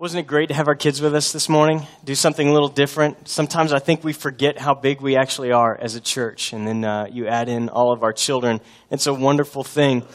Wasn't it great to have our kids with us this morning? Do something a little different. Sometimes I think we forget how big we actually are as a church, and then uh, you add in all of our children. It's a wonderful thing.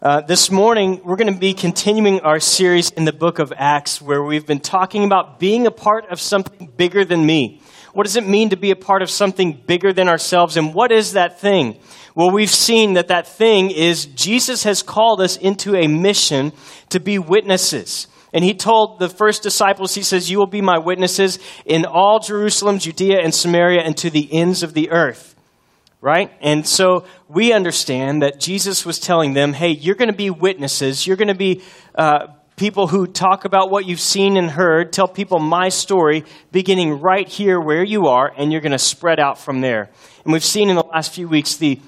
Uh, this morning, we're going to be continuing our series in the book of Acts, where we've been talking about being a part of something bigger than me. What does it mean to be a part of something bigger than ourselves, and what is that thing? Well, we've seen that that thing is Jesus has called us into a mission to be witnesses. And he told the first disciples, he says, You will be my witnesses in all Jerusalem, Judea, and Samaria, and to the ends of the earth. Right? And so we understand that Jesus was telling them, Hey, you're going to be witnesses. You're going to be uh, people who talk about what you've seen and heard, tell people my story, beginning right here where you are, and you're going to spread out from there. And we've seen in the last few weeks the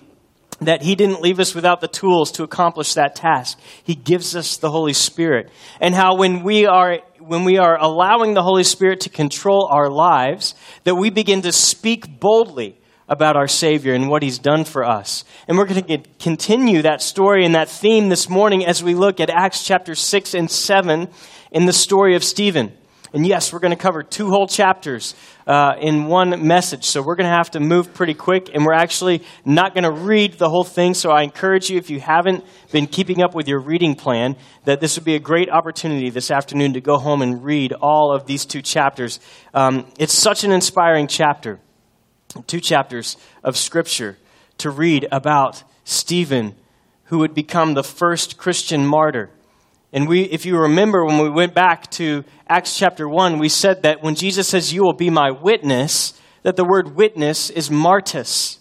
that he didn't leave us without the tools to accomplish that task. He gives us the Holy Spirit. And how when we are when we are allowing the Holy Spirit to control our lives, that we begin to speak boldly about our Savior and what He's done for us. And we're going to continue that story and that theme this morning as we look at Acts chapter 6 and 7 in the story of Stephen. And yes, we're going to cover two whole chapters uh, in one message. So we're going to have to move pretty quick. And we're actually not going to read the whole thing. So I encourage you, if you haven't been keeping up with your reading plan, that this would be a great opportunity this afternoon to go home and read all of these two chapters. Um, it's such an inspiring chapter, two chapters of Scripture to read about Stephen, who would become the first Christian martyr. And we, if you remember when we went back to Acts chapter 1, we said that when Jesus says, You will be my witness, that the word witness is martus.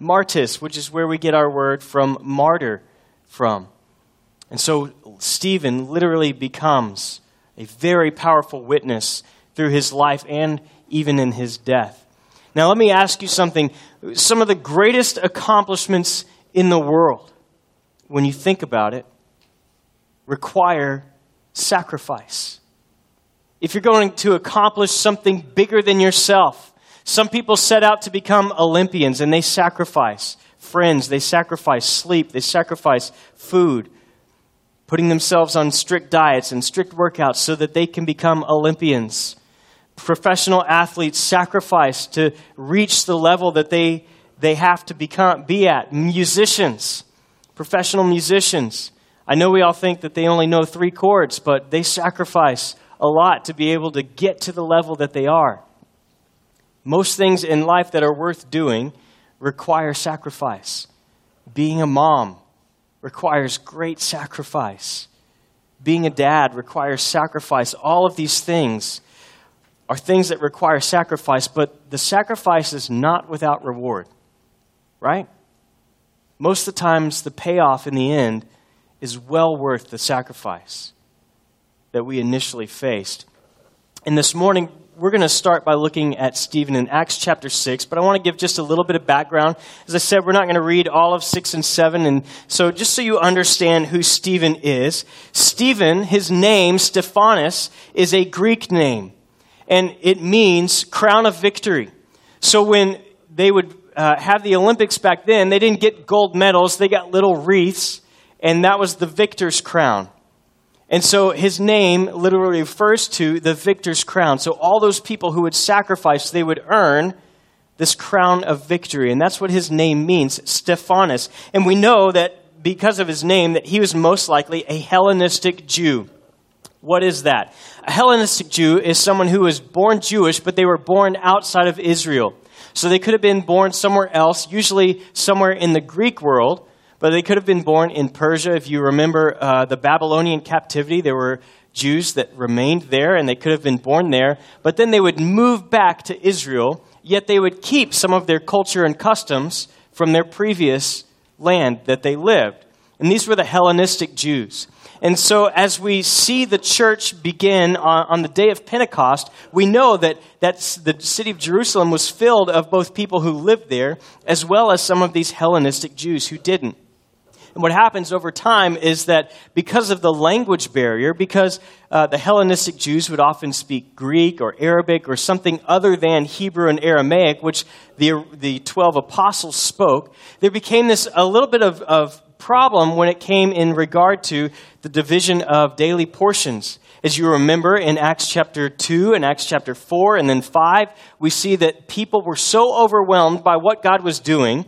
Martus, which is where we get our word from martyr from. And so Stephen literally becomes a very powerful witness through his life and even in his death. Now, let me ask you something. Some of the greatest accomplishments in the world, when you think about it, require sacrifice. If you're going to accomplish something bigger than yourself, some people set out to become Olympians and they sacrifice friends, they sacrifice sleep, they sacrifice food, putting themselves on strict diets and strict workouts so that they can become Olympians. Professional athletes sacrifice to reach the level that they, they have to become, be at. Musicians, professional musicians, I know we all think that they only know three chords, but they sacrifice a lot to be able to get to the level that they are. Most things in life that are worth doing require sacrifice. Being a mom requires great sacrifice. Being a dad requires sacrifice. All of these things are things that require sacrifice, but the sacrifice is not without reward, right? Most of the times, the payoff in the end is well worth the sacrifice that we initially faced. And this morning, we're going to start by looking at Stephen in Acts chapter 6, but I want to give just a little bit of background. As I said, we're not going to read all of 6 and 7, and so just so you understand who Stephen is, Stephen, his name, Stephanos, is a Greek name, and it means crown of victory. So when they would uh, have the Olympics back then, they didn't get gold medals, they got little wreaths and that was the victor's crown. And so his name literally refers to the victor's crown. So all those people who would sacrifice, they would earn this crown of victory. And that's what his name means, Stephanus. And we know that because of his name, that he was most likely a Hellenistic Jew. What is that? A Hellenistic Jew is someone who was born Jewish, but they were born outside of Israel. So they could have been born somewhere else, usually somewhere in the Greek world, but they could have been born in Persia. If you remember uh, the Babylonian captivity, there were Jews that remained there and they could have been born there. But then they would move back to Israel, yet they would keep some of their culture and customs from their previous land that they lived. And these were the Hellenistic Jews. And so, as we see the church begin on, on, the day of Pentecost, we know that that's, the city of Jerusalem was filled of both people who lived there, as well as some of these Hellenistic Jews who didn't. And what happens over time is that because of the language barrier, because uh, the Hellenistic Jews would often speak Greek or Arabic or something other than Hebrew and Aramaic, which the, the 12 apostles spoke, there became this a little bit of, of problem when it came in regard to the division of daily portions. As you remember in Acts chapter 2 and Acts chapter 4 and then 5, we see that people were so overwhelmed by what God was doing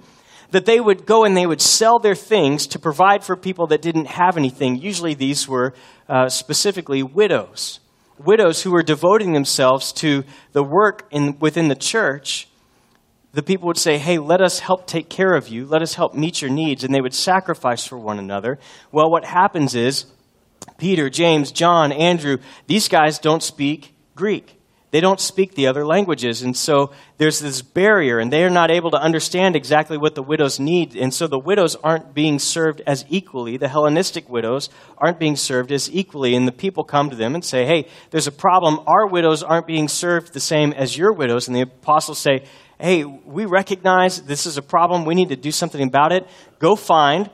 that they would go and they would sell their things to provide for people that didn't have anything. Usually these were uh, specifically widows. Widows who were devoting themselves to the work in, within the church. The people would say, Hey, let us help take care of you. Let us help meet your needs. And they would sacrifice for one another. Well, what happens is Peter, James, John, Andrew, these guys don't speak Greek. They don't speak the other languages. And so there's this barrier, and they are not able to understand exactly what the widows need. And so the widows aren't being served as equally. The Hellenistic widows aren't being served as equally. And the people come to them and say, Hey, there's a problem. Our widows aren't being served the same as your widows. And the apostles say, Hey, we recognize this is a problem. We need to do something about it. Go find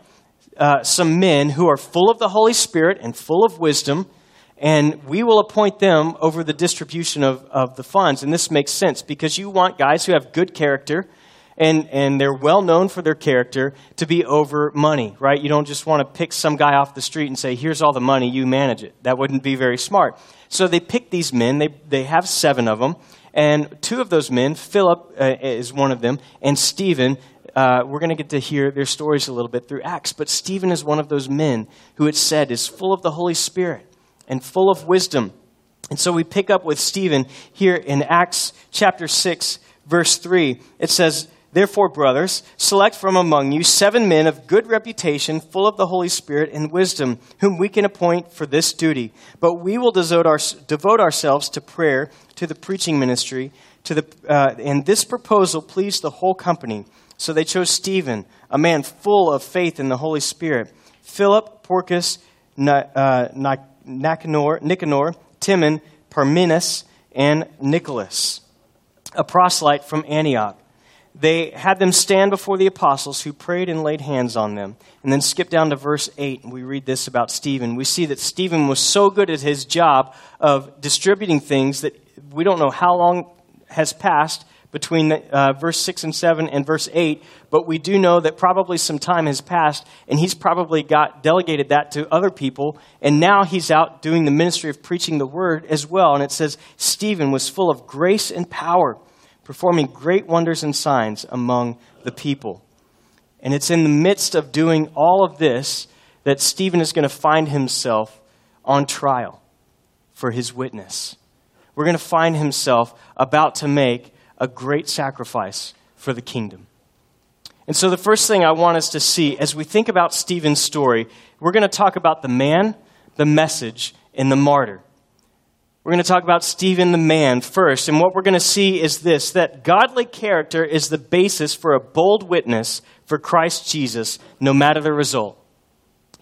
uh, some men who are full of the Holy Spirit and full of wisdom and we will appoint them over the distribution of, of the funds. And this makes sense because you want guys who have good character and, and they're well known for their character to be over money, right? You don't just want to pick some guy off the street and say, here's all the money, you manage it. That wouldn't be very smart. So they pick these men, they, they have seven of them, and two of those men, Philip uh, is one of them, and Stephen, uh, we're going to get to hear their stories a little bit through Acts. But Stephen is one of those men who it said is full of the Holy Spirit and full of wisdom. And so we pick up with Stephen here in Acts chapter 6, verse 3. It says, Therefore, brothers, select from among you seven men of good reputation, full of the Holy Spirit and wisdom, whom we can appoint for this duty. But we will devote, our, devote ourselves to prayer, to the preaching ministry, to the, uh, and this proposal pleased the whole company. So they chose Stephen, a man full of faith in the Holy Spirit, Philip, Prochorus, uh, Nicanor, Nicanor Timon, Parmenas, and Nicholas, a proselyte from Antioch. They had them stand before the apostles who prayed and laid hands on them. And then skip down to verse 8, and we read this about Stephen. We see that Stephen was so good at his job of distributing things that we don't know how long has passed between uh, verse 6 and 7 and verse 8, but we do know that probably some time has passed, and he's probably got delegated that to other people, and now he's out doing the ministry of preaching the word as well. And it says, Stephen was full of grace and power, performing great wonders and signs among the people. And it's in the midst of doing all of this that Stephen is going to find himself on trial for his witness. We're going to find himself about to make a great sacrifice for the kingdom. And so, the first thing I want us to see as we think about Stephen's story, we're going to talk about the man, the message, and the martyr. We're going to talk about Stephen the man first. And what we're going to see is this that godly character is the basis for a bold witness for Christ Jesus, no matter the result.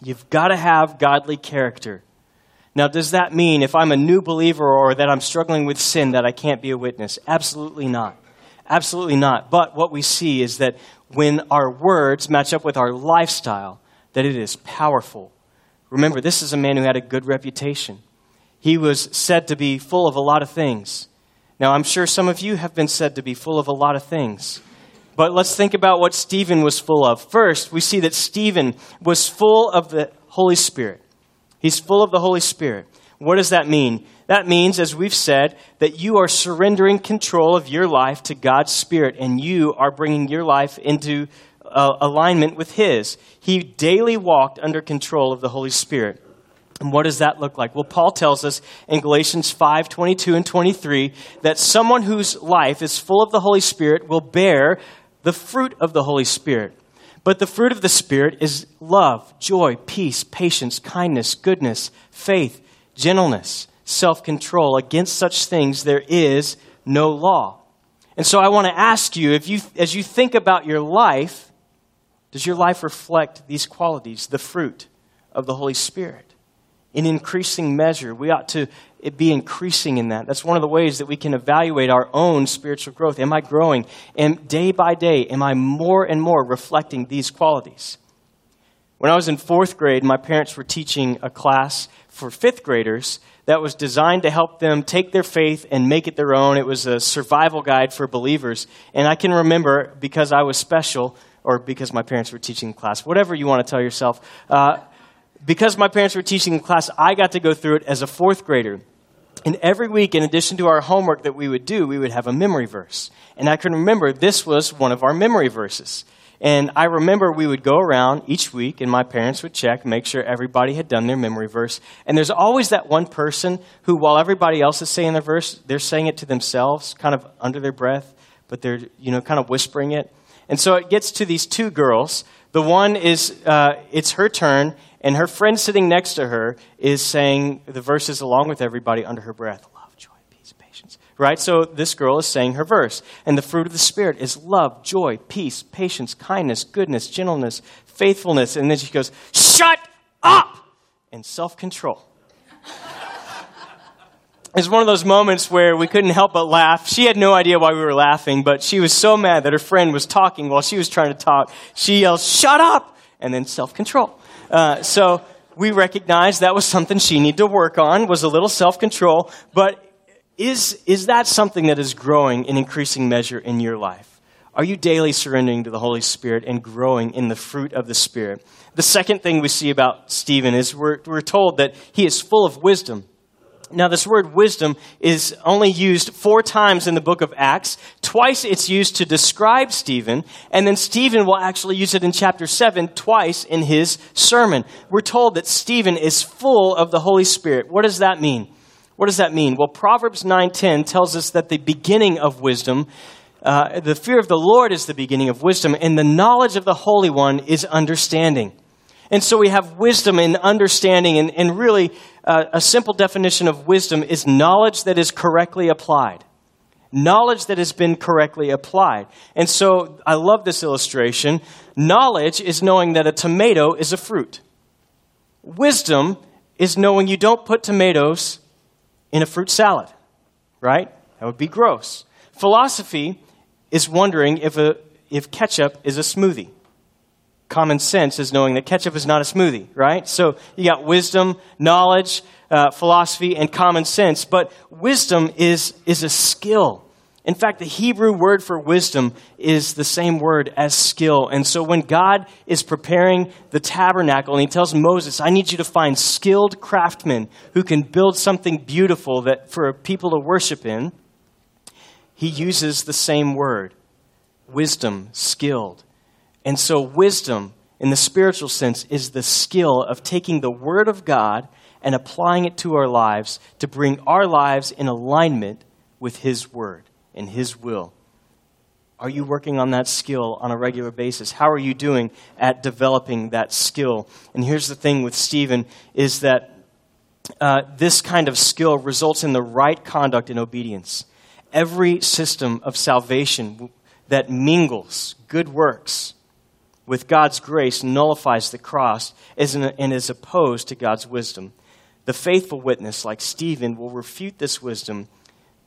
You've got to have godly character. Now, does that mean if I'm a new believer or that I'm struggling with sin that I can't be a witness? Absolutely not. Absolutely not. But what we see is that when our words match up with our lifestyle, that it is powerful. Remember, this is a man who had a good reputation. He was said to be full of a lot of things. Now, I'm sure some of you have been said to be full of a lot of things. But let's think about what Stephen was full of. First, we see that Stephen was full of the Holy Spirit. He's full of the Holy Spirit. What does that mean? That means, as we've said, that you are surrendering control of your life to God's Spirit and you are bringing your life into uh, alignment with His. He daily walked under control of the Holy Spirit. And what does that look like? Well, Paul tells us in Galatians 5 22 and 23 that someone whose life is full of the Holy Spirit will bear the fruit of the Holy Spirit. But the fruit of the Spirit is love, joy, peace, patience, kindness, goodness, faith, gentleness, self control. Against such things there is no law. And so I want to ask you, if you, as you think about your life, does your life reflect these qualities, the fruit of the Holy Spirit? In increasing measure, we ought to it be increasing in that. That's one of the ways that we can evaluate our own spiritual growth. Am I growing? And day by day, am I more and more reflecting these qualities? When I was in fourth grade, my parents were teaching a class for fifth graders that was designed to help them take their faith and make it their own. It was a survival guide for believers. And I can remember, because I was special, or because my parents were teaching class, whatever you want to tell yourself. Uh, because my parents were teaching the class, I got to go through it as a fourth grader. And every week, in addition to our homework that we would do, we would have a memory verse. And I can remember this was one of our memory verses. And I remember we would go around each week, and my parents would check, make sure everybody had done their memory verse. And there's always that one person who, while everybody else is saying their verse, they're saying it to themselves, kind of under their breath, but they're, you know, kind of whispering it. And so it gets to these two girls. The one is, uh, it's her turn, and her friend sitting next to her is saying the verses along with everybody under her breath love, joy, peace, patience. Right? So this girl is saying her verse. And the fruit of the Spirit is love, joy, peace, patience, kindness, goodness, gentleness, faithfulness. And then she goes, shut up! And self control. It's one of those moments where we couldn't help but laugh. She had no idea why we were laughing, but she was so mad that her friend was talking while she was trying to talk. She yelled, Shut up! And then self control. Uh, so we recognize that was something she needed to work on, was a little self control. But is, is that something that is growing in increasing measure in your life? Are you daily surrendering to the Holy Spirit and growing in the fruit of the Spirit? The second thing we see about Stephen is we're, we're told that he is full of wisdom. Now, this word wisdom is only used four times in the book of Acts. Twice it's used to describe Stephen, and then Stephen will actually use it in chapter 7 twice in his sermon. We're told that Stephen is full of the Holy Spirit. What does that mean? What does that mean? Well, Proverbs 9:10 tells us that the beginning of wisdom uh, the fear of the Lord is the beginning of wisdom, and the knowledge of the Holy One is understanding. And so we have wisdom and understanding, and, and really uh, a simple definition of wisdom is knowledge that is correctly applied. Knowledge that has been correctly applied. And so I love this illustration. Knowledge is knowing that a tomato is a fruit. Wisdom is knowing you don't put tomatoes in a fruit salad, right? That would be gross. Philosophy is wondering if, a, if ketchup is a smoothie common sense is knowing that ketchup is not a smoothie, right? So you got wisdom, knowledge, uh, philosophy, and common sense. But wisdom is, is a skill. In fact, the Hebrew word for wisdom is the same word as skill. And so when God is preparing the tabernacle and he tells Moses, I need you to find skilled craftsmen who can build something beautiful that for people to worship in, he uses the same word wisdom, skilled. And so, wisdom, in the spiritual sense, is the skill of taking the Word of God and applying it to our lives to bring our lives in alignment with His Word and His will. Are you working on that skill on a regular basis? How are you doing at developing that skill? And here's the thing with Stephen is that uh, this kind of skill results in the right conduct and obedience. Every system of salvation that mingles good works with God's grace nullifies the cross and is opposed to God's wisdom. The faithful witness, like Stephen, will refute this wisdom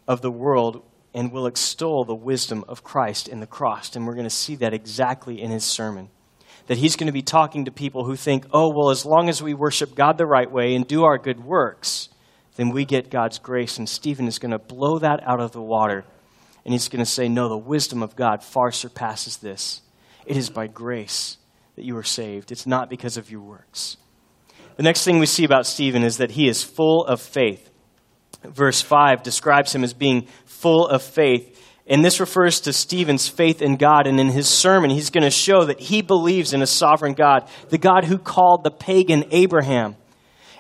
of the world and will extol the wisdom of Christ in the cross. And we're going to see that exactly in his sermon. That he's going to be talking to people who think, oh, well, as long as we worship God the right way and do our good works, then we get God's grace. And Stephen is going to blow that out of the water. And he's going to say, no, the wisdom of God far surpasses this. It is by grace that you are saved. It's not because of your works. The next thing we see about Stephen is that he is full of faith. Verse 5 describes him as being full of faith. And this refers to Stephen's faith in God. And in his sermon, he's going to show that he believes in a sovereign God, the God who called the pagan Abraham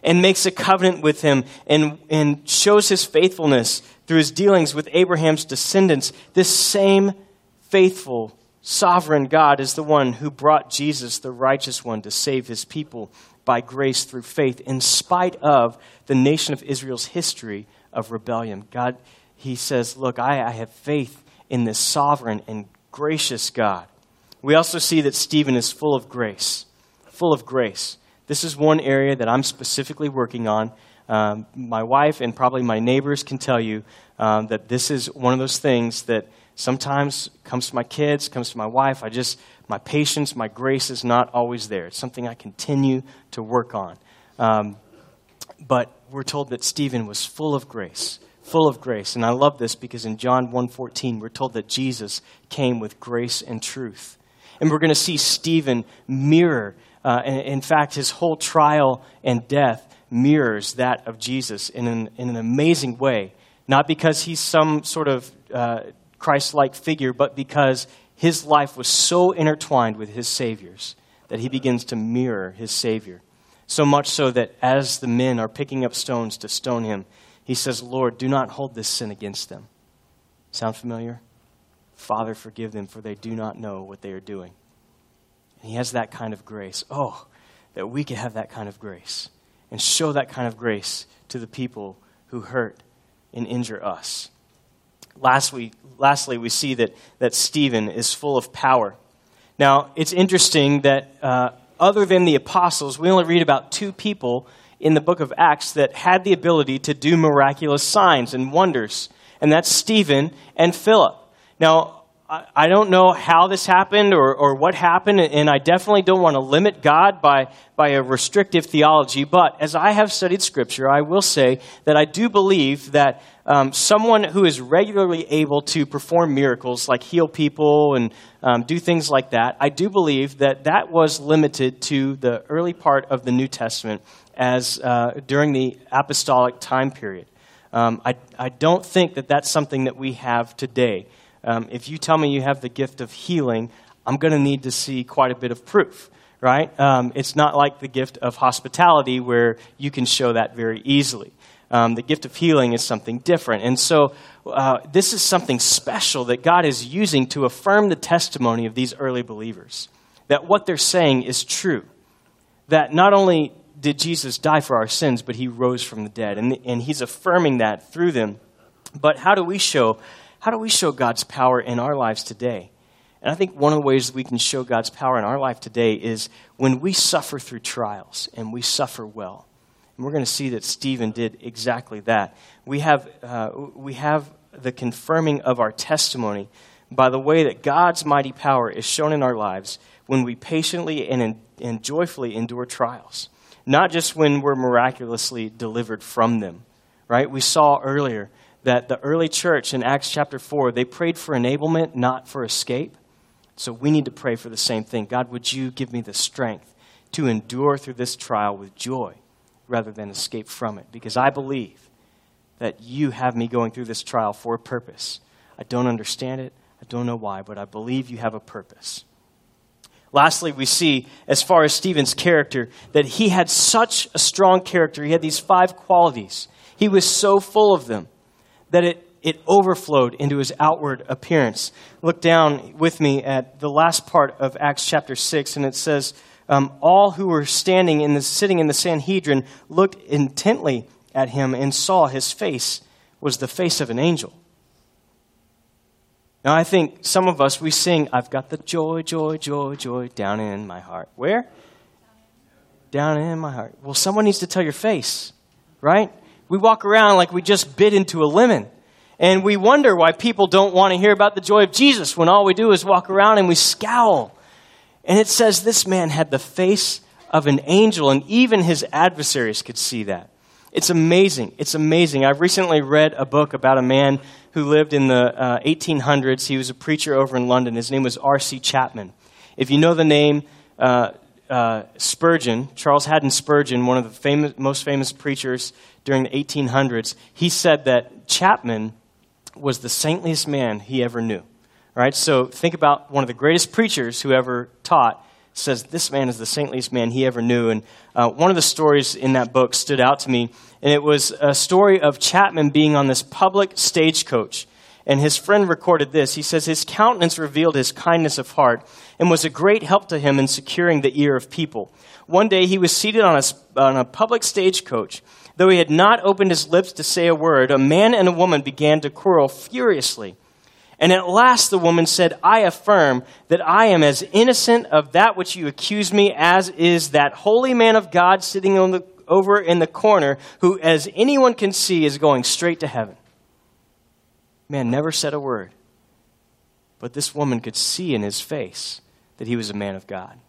and makes a covenant with him and, and shows his faithfulness through his dealings with Abraham's descendants. This same faithful sovereign God is the one who brought Jesus, the righteous one, to save his people by grace through faith, in spite of the nation of Israel's history of rebellion. God, he says, Look, I, I have faith in this sovereign and gracious God. We also see that Stephen is full of grace. Full of grace. This is one area that I'm specifically working on. Um, my wife and probably my neighbors can tell you um, that this is one of those things that Sometimes comes to my kids, comes to my wife. I just, my patience, my grace is not always there. It's something I continue to work on. Um, but we're told that Stephen was full of grace, full of grace. And I love this because in John 1.14, we're told that Jesus came with grace and truth. And we're going to see Stephen mirror, uh, in, fact, his whole trial and death mirrors that of Jesus in an, in an amazing way. Not because he's some sort of uh, Christ like figure, but because his life was so intertwined with his Savior's that he begins to mirror his Savior. So much so that as the men are picking up stones to stone him, he says, Lord, do not hold this sin against them. Sound familiar? Father, forgive them, for they do not know what they are doing. And he has that kind of grace. Oh, that we could have that kind of grace and show that kind of grace to the people who hurt and injure us. Last lastly, we see that, that Stephen is full of power. Now, it's interesting that uh, other than the apostles, we only read about two people in the book of Acts that had the ability to do miraculous signs and wonders, and that's Stephen and Philip. Now, I don't know how this happened or, or what happened, and I definitely don't want to limit God by, by a restrictive theology. But as I have studied Scripture, I will say that I do believe that um, someone who is regularly able to perform miracles, like heal people and um, do things like that, I do believe that that was limited to the early part of the New Testament as uh, during the apostolic time period. Um, I, I don't think that that's something that we have today. Um, if you tell me you have the gift of healing, I'm going to need to see quite a bit of proof, right? Um, it's not like the gift of hospitality where you can show that very easily. Um, the gift of healing is something different. And so, uh, this is something special that God is using to affirm the testimony of these early believers that what they're saying is true. That not only did Jesus die for our sins, but he rose from the dead. And, and he's affirming that through them. But how do we show how do we show God's power in our lives today? And I think one of the ways we can show God's power in our life today is when we suffer through trials and we suffer well. And we're going to see that Stephen did exactly that. We have, uh, we have the confirming of our testimony by the way that God's mighty power is shown in our lives when we patiently and, and joyfully endure trials, not just when we're miraculously delivered from them. Right? We saw earlier that the early church in Acts chapter 4, they prayed for enablement, not for escape. So we need to pray for the same thing. God, would you give me the strength to endure through this trial with joy rather than escape from it? Because I believe that you have me going through this trial for a purpose. I don't understand it, I don't know why, but I believe you have a purpose. Lastly, we see, as far as Stephen's character, that he had such a strong character. He had these five qualities. He was so full of them that it, it overflowed into his outward appearance. Look down with me at the last part of Acts chapter 6, and it says, um, All who were standing in the, sitting in the Sanhedrin looked intently at him and saw his face was the face of an angel. Now, I think some of us, we sing, I've got the joy, joy, joy, joy down in my heart. Where? Down in my heart. Well, someone needs to tell your face, right? We walk around like we just bit into a lemon. And we wonder why people don't want to hear about the joy of Jesus when all we do is walk around and we scowl. And it says this man had the face of an angel, and even his adversaries could see that. It's amazing. It's amazing. I've recently read a book about a man who lived in the uh, 1800s. He was a preacher over in London. His name was R.C. Chapman. If you know the name, uh, uh, Spurgeon, Charles Haddon Spurgeon, one of the famous, most famous preachers during the 1800s, he said that Chapman was the saintliest man he ever knew. Right? So think about one of the greatest preachers who ever taught says this man is the saintliest man he ever knew. And uh, one of the stories in that book stood out to me, and it was a story of Chapman being on this public stagecoach and his friend recorded this. He says, His countenance revealed his kindness of heart and was a great help to him in securing the ear of people. One day he was seated on a, on a public stagecoach. Though he had not opened his lips to say a word, a man and a woman began to quarrel furiously. And at last the woman said, I affirm that I am as innocent of that which you accuse me as is that holy man of God sitting the, over in the corner, who, as anyone can see, is going straight to heaven. Man never said a word. But this woman could see in his face that he was a man of God.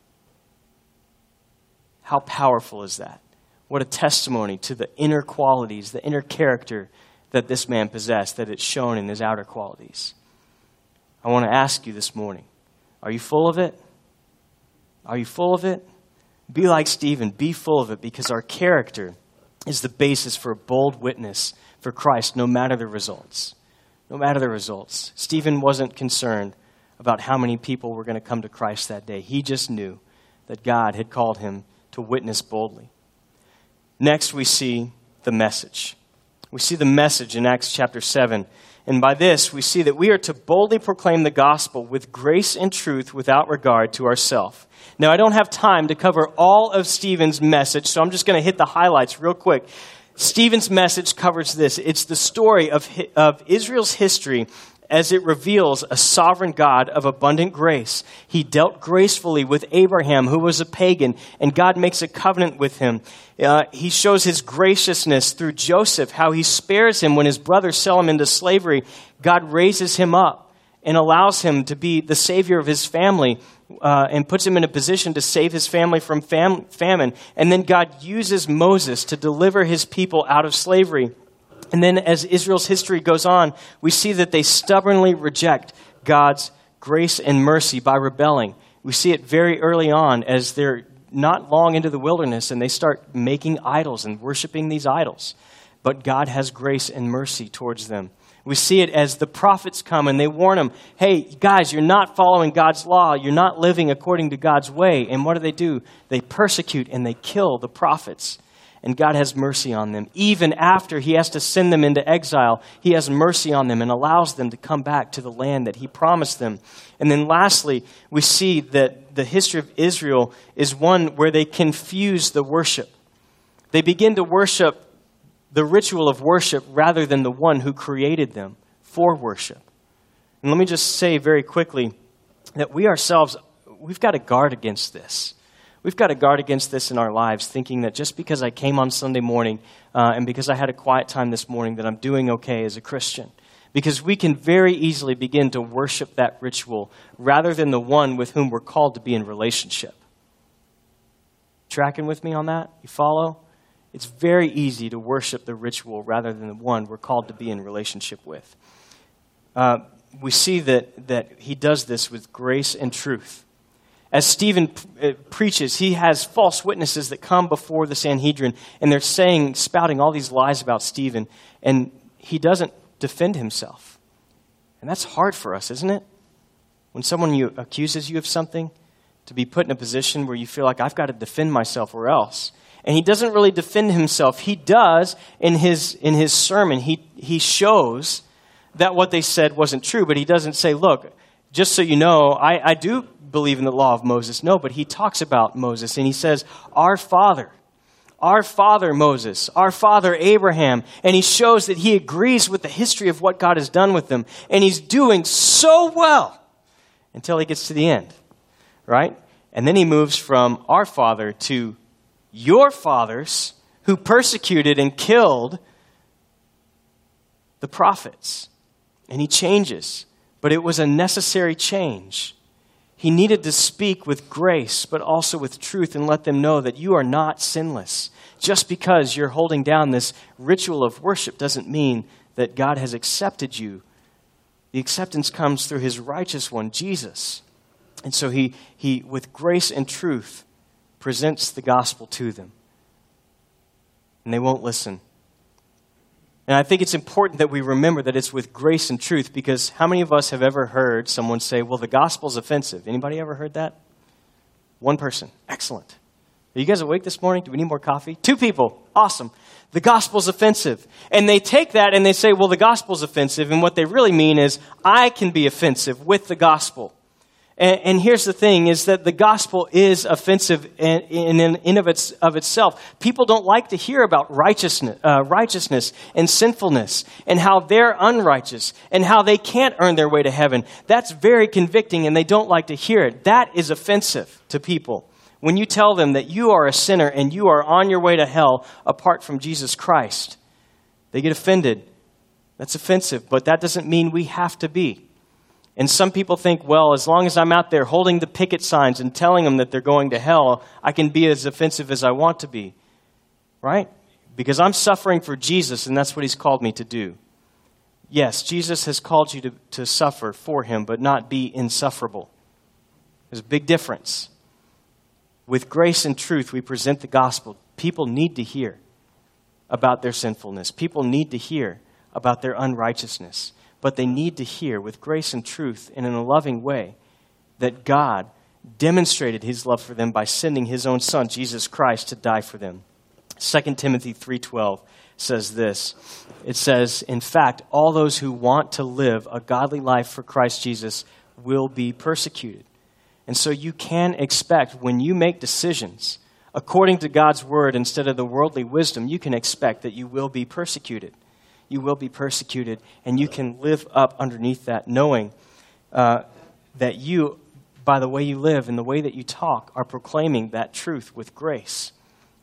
How powerful is that? What a testimony to the inner qualities, the inner character that this man possessed, that it's shown in his outer qualities. I want to ask you this morning are you full of it? Are you full of it? Be like Stephen, be full of it, because our character is the basis for a bold witness for Christ, no matter the results. No matter the results. Stephen wasn't concerned about how many people were going to come to Christ that day. He just knew that God had called him to witness boldly. Next, we see the message. We see the message in Acts chapter 7. And by this, we see that we are to boldly proclaim the gospel with grace and truth without regard to ourselves. Now, I don't have time to cover all of Stephen's message, so I'm just going to hit the highlights real quick. Stephen's message covers this it's the story of, of Israel's history as it reveals a sovereign God of abundant grace. He dealt gracefully with Abraham, who was a pagan, and God makes a covenant with him. Uh, he shows his graciousness through Joseph, how he spares him when his brothers sell him into slavery. God raises him up and allows him to be the savior of his family uh, and puts him in a position to save his family from fam- famine. And then God uses Moses to deliver his people out of slavery. And then as Israel's history goes on, we see that they stubbornly reject God's grace and mercy by rebelling. We see it very early on as they're not long into the wilderness and they start making idols and worshiping these idols. But God has grace and mercy towards them. We see it as the prophets come and they warn them, hey, guys, you're not following God's law. You're not living according to God's way. And what do they do? They persecute and they kill the prophets and God has mercy on them. Even after he has to send them into exile, he has mercy on them and allows them to come back to the land that he promised them. And then lastly, we see that the history of Israel is one where they confuse the worship. They begin to worship the ritual of worship rather than the one who created them for worship. And let me just say very quickly that we ourselves, we've got to guard against this. We've got to guard against this in our lives, thinking that just because I came on Sunday morning uh, and because I had a quiet time this morning, that I'm doing okay as a Christian. Because we can very easily begin to worship that ritual rather than the one with whom we're called to be in relationship. Tracking with me on that? You follow? It's very easy to worship the ritual rather than the one we're called to be in relationship with. Uh, we see that, that he does this with grace and truth as Stephen uh, preaches, he has false witnesses that come before the Sanhedrin, and they're saying, spouting all these lies about Stephen, and he doesn't defend himself. And that's hard for us, isn't it? When someone you, accuses you of something, to be put in a position where you feel like, I've got to defend myself or else. And he doesn't really defend himself. He does in his, in his sermon, he, he shows that what they said wasn't true, but he doesn't say, Look, just so you know, I, I do believe in the law of Moses. No, but he talks about Moses and he says, Our father, our father Moses, our father Abraham. And he shows that he agrees with the history of what God has done with them. And he's doing so well until he gets to the end, right? And then he moves from our father to your fathers who persecuted and killed the prophets. And he changes but it was a necessary change. He needed to speak with grace, but also with truth, and let them know that you are not sinless. Just because you're holding down this ritual of worship doesn't mean that God has accepted you. The acceptance comes through his righteous one, Jesus. And so he, he with grace and truth, presents the gospel to them. And they won't listen. And I think it's important that we remember that it's with grace and truth because how many of us have ever heard someone say, well, the gospel's offensive? Anybody ever heard that? One person. Excellent. Are you guys awake this morning? Do we need more coffee? Two people. Awesome. The gospel's offensive. And they take that and they say, well, the gospel's offensive. And what they really mean is, I can be offensive with the gospel. And, and, here's the thing is that the gospel is offensive in, in, in of, its, of itself. People don't like to hear about righteousness, uh, righteousness and sinfulness and how they're unrighteous and how they can't earn their way to heaven. That's very convicting and they don't like to hear it. That is offensive to people. When you tell them that you are a sinner and you are on your way to hell apart from Jesus Christ, they get offended. That's offensive, but that doesn't mean we have to be. And some people think, well, as long as I'm out there holding the picket signs and telling them that they're going to hell, I can be as offensive as I want to be. Right? Because I'm suffering for Jesus, and that's what he's called me to do. Yes, Jesus has called you to, to suffer for him, but not be insufferable. There's a big difference. With grace and truth, we present the gospel. People need to hear about their sinfulness. People need to hear about their unrighteousness. But they need to hear with grace and truth and in a loving way that God demonstrated his love for them by sending his own son Jesus Christ to die for them. 2 Timothy 3:12 says this. It says, "In fact, all those who want to live a godly life for Christ Jesus will be persecuted." And so you can expect when you make decisions according to God's word instead of the worldly wisdom, you can expect that you will be persecuted. You will be persecuted, and you can live up underneath that, knowing uh, that you, by the way you live and the way that you talk, are proclaiming that truth with grace,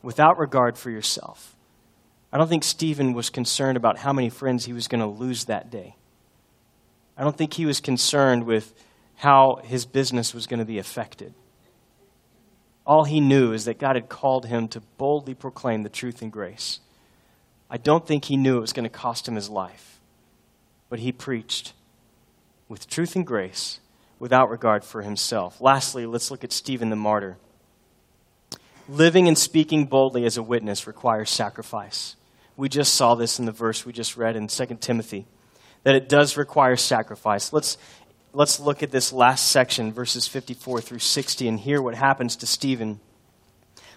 without regard for yourself. I don't think Stephen was concerned about how many friends he was going to lose that day. I don't think he was concerned with how his business was going to be affected. All he knew is that God had called him to boldly proclaim the truth and grace. I don't think he knew it was going to cost him his life, but he preached with truth and grace without regard for himself. Lastly, let's look at Stephen the martyr. Living and speaking boldly as a witness requires sacrifice. We just saw this in the verse we just read in 2 Timothy, that it does require sacrifice. Let's let's look at this last section, verses 54 through 60, and hear what happens to Stephen.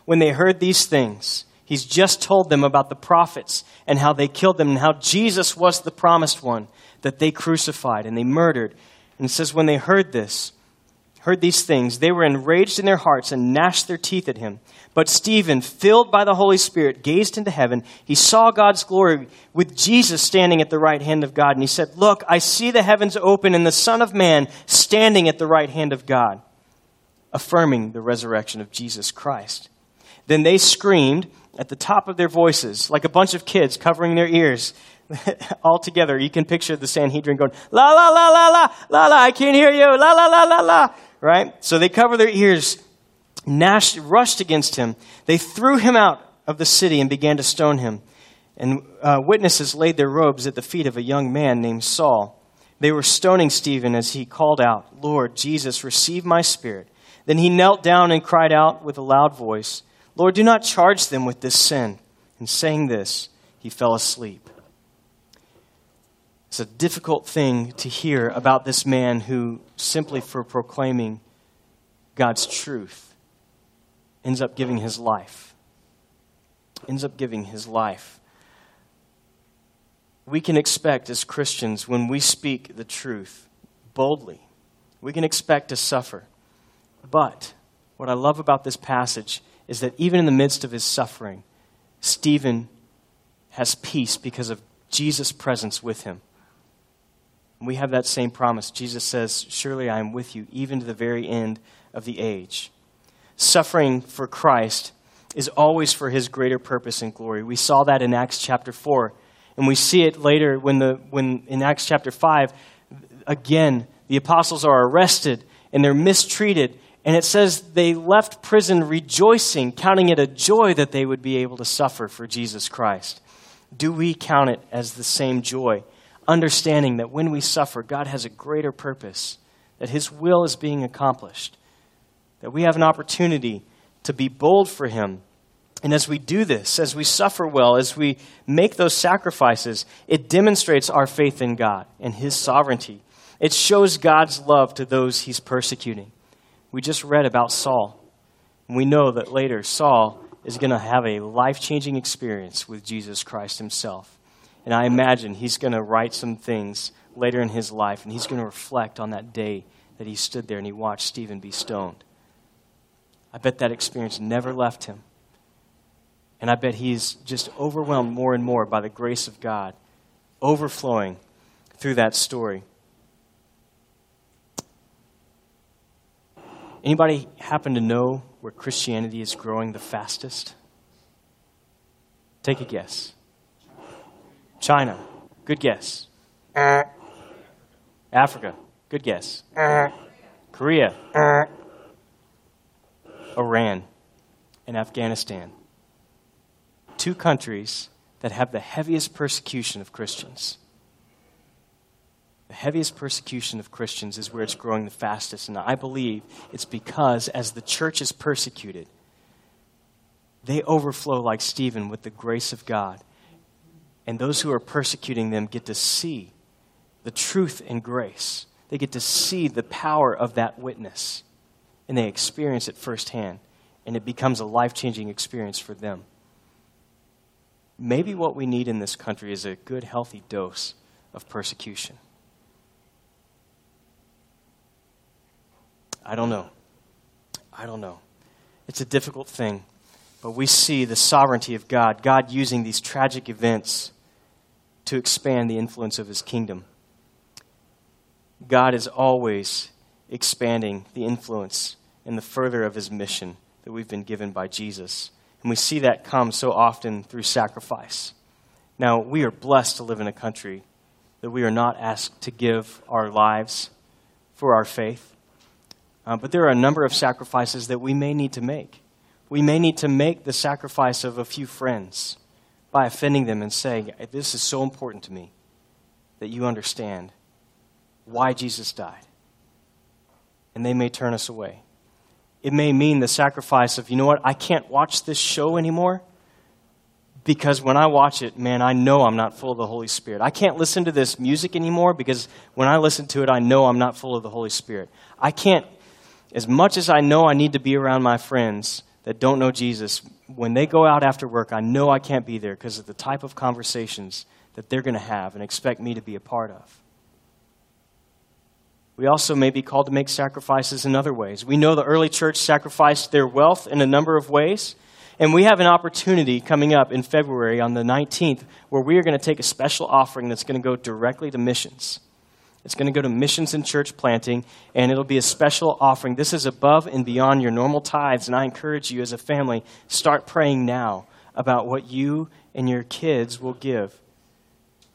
When they heard these things, he's just told them about the prophets and how they killed them and how Jesus was the promised one that they crucified and they murdered. And it says, when they heard this, heard these things, they were enraged in their hearts and gnashed their teeth at him. But Stephen, filled by the Holy Spirit, gazed into heaven. He saw God's glory with Jesus standing at the right hand of God. And he said, Look, I see the heavens open and the Son of Man standing at the right hand of God, affirming the resurrection of Jesus Christ. Then they screamed at the top of their voices, like a bunch of kids covering their ears all together. You can picture the Sanhedrin going, La, la, la, la, la, la, la, I can't hear you, la, la, la, la, la. Right? So they cover their ears gnashed, rushed against him. They threw him out of the city and began to stone him. And uh, witnesses laid their robes at the feet of a young man named Saul. They were stoning Stephen as he called out, Lord Jesus, receive my spirit. Then he knelt down and cried out with a loud voice, Lord, do not charge them with this sin. And saying this, he fell asleep. It's a difficult thing to hear about this man who, simply for proclaiming God's truth, ends up giving his life. Ends up giving his life. We can expect as Christians, when we speak the truth boldly, we can expect to suffer. But what I love about this passage is that even in the midst of his suffering, Stephen has peace because of Jesus' presence with him. We have that same promise. Jesus says, Surely I am with you, even to the very end of the age suffering for Christ is always for his greater purpose and glory. We saw that in Acts chapter 4. And we see it later when, the, when in Acts chapter 5, again, the apostles are arrested and they're mistreated. And it says they left prison rejoicing, counting it a joy that they would be able to suffer for Jesus Christ. Do we count it as the same joy? Understanding that when we suffer, God has a greater purpose, that His will is being accomplished that we have an opportunity to be bold for Him. And as we do this, as we suffer well, as we make those sacrifices, it demonstrates our faith in God and His sovereignty. It shows God's love to those He's persecuting. We just read about Saul. And we know that later Saul is going to have a life changing experience with Jesus Christ Himself. And I imagine he's going to write some things later in his life, and he's going to reflect on that day that he stood there and he watched Stephen be stoned. I bet that experience never left him. And I bet he's just overwhelmed more and more by the grace of God, overflowing through that story. Anybody happen to know where Christianity is growing the fastest? Take a guess. China. Good guess. Africa. Good guess. Korea. Iran, and Afghanistan. Two countries that have the heaviest persecution of Christians. The heaviest persecution of Christians is where it's growing the fastest. And I believe it's because as the church is persecuted, they overflow like Stephen with the grace of God. And those who are persecuting them get to see the truth and grace. They get to see the power of that witness. And they experience it firsthand. And it becomes a life changing experience for them. Maybe what we need in this country is a good, healthy dose of persecution. I don't know. I don't know. It's a difficult thing, but we see the sovereignty of God, God using these tragic events to expand the influence of his kingdom. God is always expanding the influence and the further of his mission that we've been given by Jesus. And we see that come so often through sacrifice. Now, we are blessed to live in a country that we are not asked to give our lives for our faith. Uh, but there are a number of sacrifices that we may need to make. We may need to make the sacrifice of a few friends by offending them and saying, This is so important to me that you understand why Jesus died. And they may turn us away. It may mean the sacrifice of, you know what, I can't watch this show anymore because when I watch it, man, I know I'm not full of the Holy Spirit. I can't listen to this music anymore because when I listen to it, I know I'm not full of the Holy Spirit. I can't as much as I know I need to be around my friends that don't know Jesus, when they go out after work, I know I can't be there because of the type of conversations that they're going to have and expect me to be a part of. We also may be called to make sacrifices in other ways. We know the early church sacrificed their wealth in a number of ways. And we have an opportunity coming up in February on the 19th where we are going to take a special offering that's going to go directly to missions. It's going to go to missions and church planting, and it'll be a special offering. This is above and beyond your normal tithes, and I encourage you as a family, start praying now about what you and your kids will give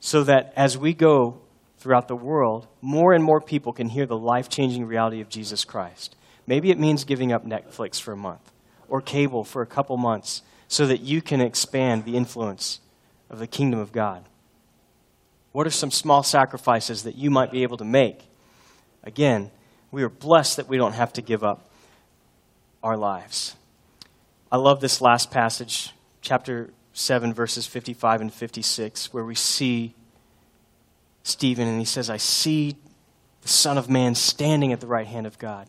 so that as we go throughout the world, more and more people can hear the life changing reality of Jesus Christ. Maybe it means giving up Netflix for a month or cable for a couple months so that you can expand the influence of the kingdom of God. What are some small sacrifices that you might be able to make? Again, we are blessed that we don't have to give up our lives. I love this last passage, chapter 7, verses 55 and 56, where we see Stephen and he says, I see the Son of Man standing at the right hand of God.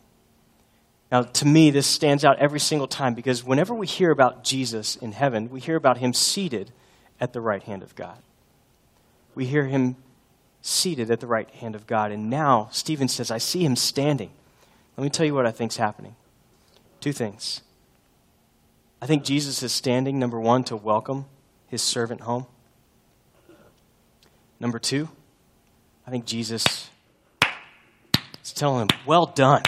Now, to me, this stands out every single time because whenever we hear about Jesus in heaven, we hear about him seated at the right hand of God we hear him seated at the right hand of God. And now Stephen says, I see him standing. Let me tell you what I think's happening. Two things. I think Jesus is standing, number one, to welcome his servant home. Number two, I think Jesus is telling him, Well done.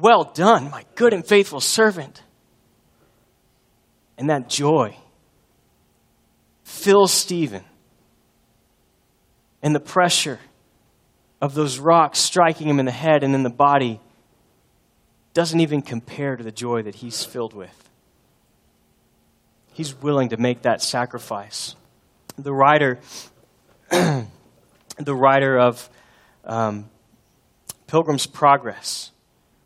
Well done, my good and faithful servant. And that joy fills Stephen and the pressure of those rocks striking him in the head and in the body doesn't even compare to the joy that he's filled with. He's willing to make that sacrifice. The writer, the writer of um, Pilgrim's Progress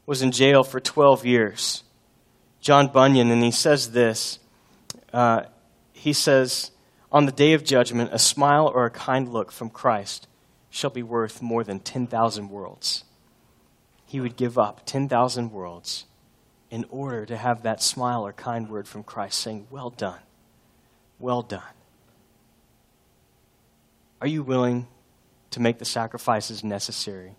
was in jail for 12 years. John Bunyan, and he says this. Uh, he says, on the day of judgment, a smile or a kind look from Christ shall be worth more than 10,000 worlds. He would give up 10,000 worlds in order to have that smile or kind word from Christ saying, Well done, well done. Are you willing to make the sacrifices necessary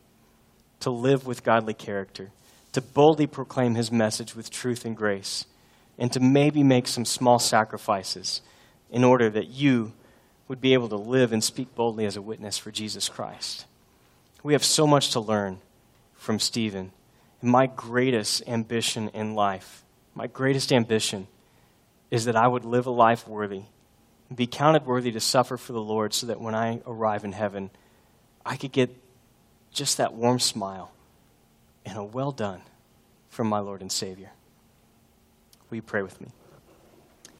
to live with godly character, to boldly proclaim his message with truth and grace, and to maybe make some small sacrifices? In order that you would be able to live and speak boldly as a witness for Jesus Christ. We have so much to learn from Stephen. And my greatest ambition in life, my greatest ambition, is that I would live a life worthy, be counted worthy to suffer for the Lord, so that when I arrive in heaven, I could get just that warm smile and a well done from my Lord and Savior. Will you pray with me?